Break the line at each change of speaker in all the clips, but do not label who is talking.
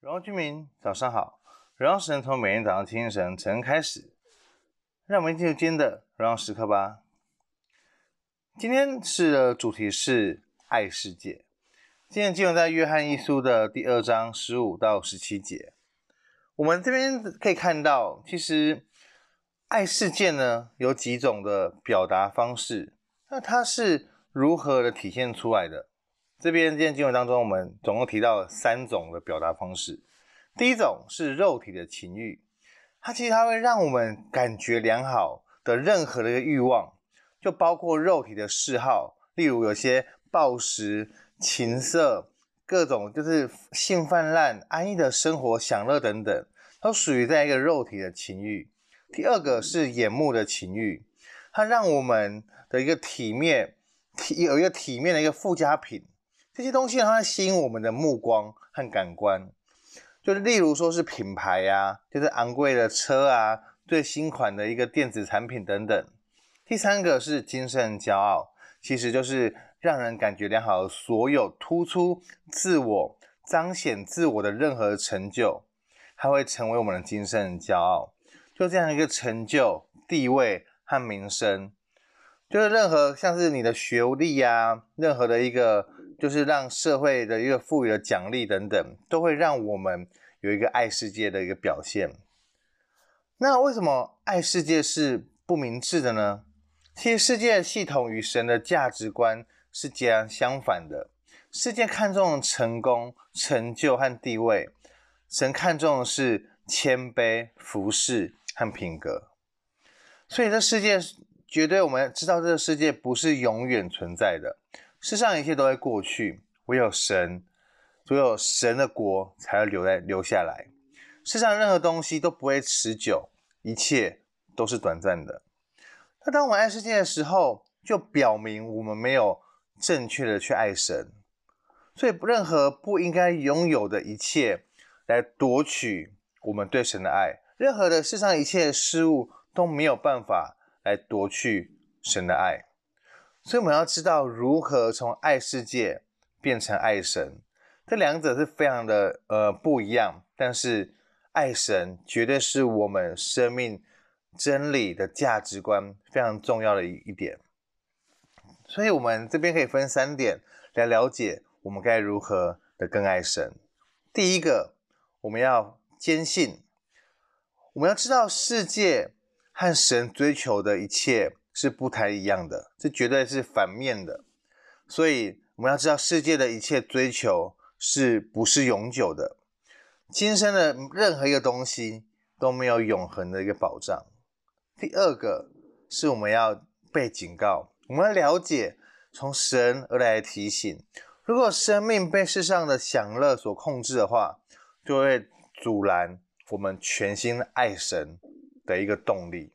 荣耀居民，早上好！荣耀神从每天早上清晨晨开始，让我们进入今天的荣耀时刻吧。今天是的主题是爱世界。今天经文在约翰一书的第二章十五到十七节。我们这边可以看到，其实爱世界呢有几种的表达方式。那它是如何的体现出来的？这边今天经文当中，我们总共提到三种的表达方式。第一种是肉体的情欲，它其实它会让我们感觉良好的任何的一个欲望，就包括肉体的嗜好，例如有些暴食、情色、各种就是性泛滥、安逸的生活享乐等等，都属于在一个肉体的情欲。第二个是眼目的情欲，它让我们的一个体面体有一个体面的一个附加品。这些东西它吸引我们的目光和感官，就是例如说是品牌呀，就是昂贵的车啊，最新款的一个电子产品等等。第三个是精神骄傲，其实就是让人感觉良好的所有突出自我、彰显自我的任何成就，它会成为我们的精神骄傲。就这样一个成就、地位和名声，就是任何像是你的学历呀，任何的一个。就是让社会的一个赋予的奖励等等，都会让我们有一个爱世界的一个表现。那为什么爱世界是不明智的呢？其实世界系统与神的价值观是截然相反的。世界看重成功、成就和地位，神看重的是谦卑、服侍和品格。所以这世界绝对，我们知道这个世界不是永远存在的。世上一切都会过去，唯有神，唯有神的国才会留在留下来。世上任何东西都不会持久，一切都是短暂的。那当我们爱世界的时候，就表明我们没有正确的去爱神。所以，任何不应该拥有的一切，来夺取我们对神的爱。任何的世上一切的事物都没有办法来夺去神的爱。所以我们要知道如何从爱世界变成爱神，这两者是非常的呃不一样。但是爱神绝对是我们生命真理的价值观非常重要的一一点。所以我们这边可以分三点来了解我们该如何的更爱神。第一个，我们要坚信，我们要知道世界和神追求的一切。是不太一样的，这绝对是反面的。所以我们要知道，世界的一切追求是不是永久的？今生的任何一个东西都没有永恒的一个保障。第二个是我们要被警告，我们要了解从神而来提醒。如果生命被世上的享乐所控制的话，就会阻拦我们全心爱神的一个动力。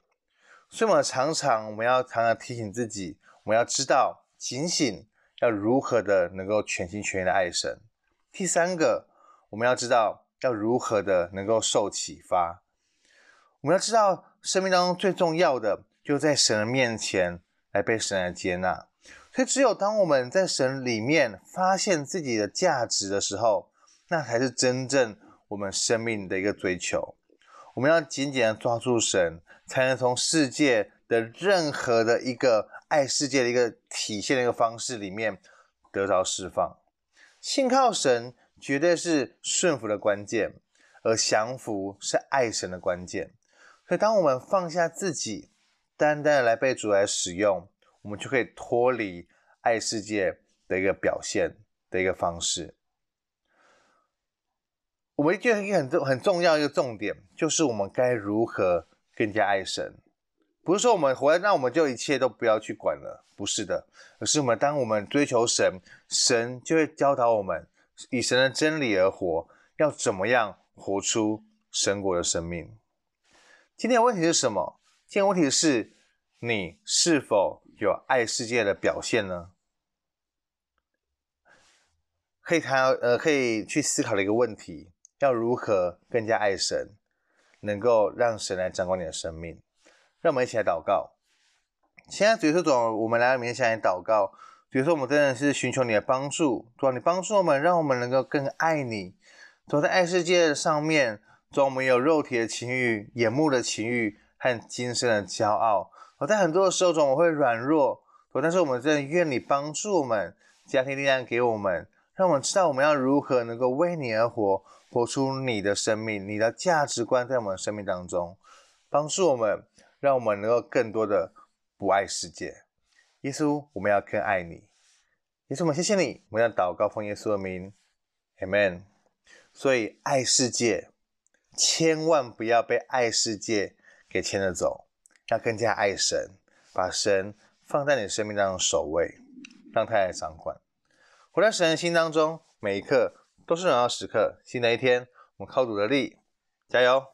所以，我们常常我们要常常提醒自己，我们要知道警醒，要如何的能够全心全意的爱神。第三个，我们要知道要如何的能够受启发。我们要知道，生命当中最重要的，就在神的面前来被神来接纳。所以，只有当我们在神里面发现自己的价值的时候，那才是真正我们生命的一个追求。我们要紧紧的抓住神，才能从世界的任何的一个爱世界的一个体现的一个方式里面得着释放。信靠神绝对是顺服的关键，而降服是爱神的关键。所以，当我们放下自己，单单的来被主来使用，我们就可以脱离爱世界的一个表现的一个方式。我们觉得一个很重很重要一个重点，就是我们该如何更加爱神。不是说我们活在那我们就一切都不要去管了，不是的，而是我们当我们追求神，神就会教导我们以神的真理而活，要怎么样活出神国的生命。今天的问题是什么？今天问题是你是否有爱世界的表现呢？可以谈呃，可以去思考的一个问题。要如何更加爱神，能够让神来掌管你的生命？让我们一起来祷告。现在主耶稣总，我们来到面前来祷告。主耶稣，我们真的是寻求你的帮助，主啊，你帮助我们，让我们能够更爱你，走在爱世界上面，总我们有肉体的情欲、眼目的情欲和今生的骄傲。我在很多的时候，总我会软弱，但是我们真的愿你帮助我们，加添力量给我们，让我们知道我们要如何能够为你而活，活出你的生命、你的价值观在我们生命当中，帮助我们，让我们能够更多的不爱世界。耶稣，我们要更爱你。耶稣，我们谢谢你，我们要祷告奉耶稣的名，Amen。所以爱世界，千万不要被爱世界给牵着走，要更加爱神，把神放在你生命当中首位，让他来掌管。活在神的心当中，每一刻都是荣耀时刻。新的一天，我们靠主的力，加油！